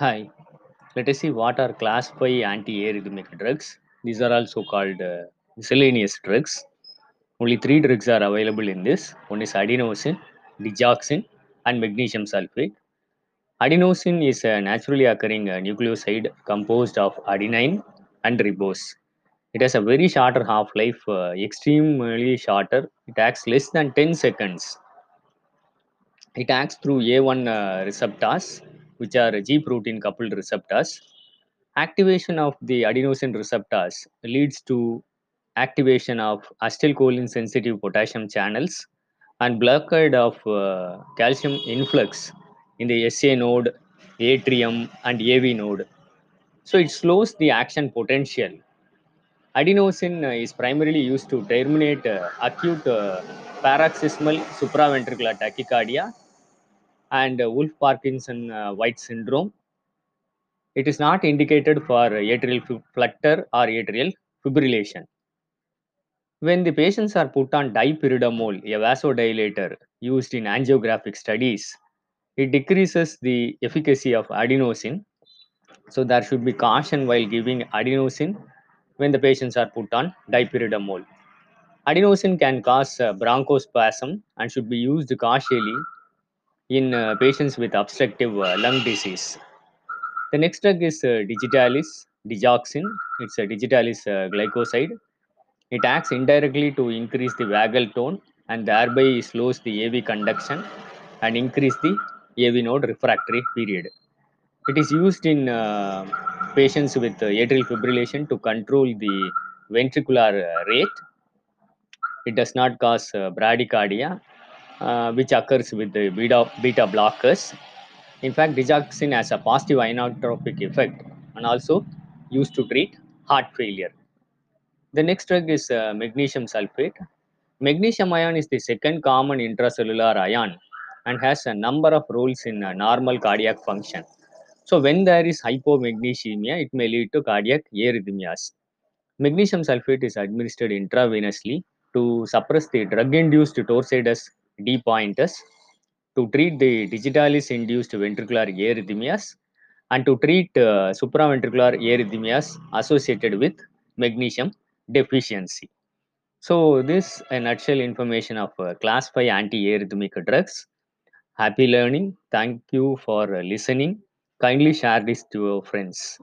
Hi, let us see what are class 5 antiarrhythmic drugs. These are also called uh, miscellaneous drugs. Only three drugs are available in this. One is adenosine, digoxin, and magnesium sulfate. Adenosine is a naturally occurring uh, nucleoside composed of adenine and ribose. It has a very shorter half-life, uh, extremely shorter. It acts less than 10 seconds. It acts through A1 uh, receptors, which are G protein coupled receptors. Activation of the adenosine receptors leads to activation of acetylcholine sensitive potassium channels and blockade of uh, calcium influx in the SA node, atrium, and AV node. So it slows the action potential. Adenosine uh, is primarily used to terminate uh, acute uh, paroxysmal supraventricular tachycardia and uh, Wolff Parkinson uh, White syndrome. It is not indicated for atrial flutter or atrial fibrillation. When the patients are put on dipyridamole, a vasodilator used in angiographic studies, it decreases the efficacy of adenosine. So there should be caution while giving adenosine when the patients are put on dipyridamole. Adenosine can cause uh, bronchospasm and should be used cautiously in uh, patients with obstructive uh, lung disease. The next drug is uh, digitalis digoxin. It's a digitalis glycoside. It acts indirectly to increase the vagal tone and thereby slows the AV conduction and increase the AV node refractory period. It is used in uh, patients with atrial fibrillation to control the ventricular rate. It does not cause uh, bradycardia, uh, which occurs with the beta, beta blockers. In fact, digoxin has a positive inotropic effect and also used to treat heart failure. The next drug is uh, magnesium sulfate. Magnesium ion is the second common intracellular ion and has a number of roles in uh, normal cardiac function. So, when there is hypomagnesemia, it may lead to cardiac arrhythmias. Magnesium sulfate is administered intravenously to suppress the drug-induced torsades de pointes, to treat the digitalis induced ventricular arrhythmias, and to treat uh, supraventricular arrhythmias associated with magnesium deficiency. So, this a nutshell information of uh, class 5 anti-arrhythmic drugs. Happy learning. Thank you for uh, listening. Kindly share this to your friends.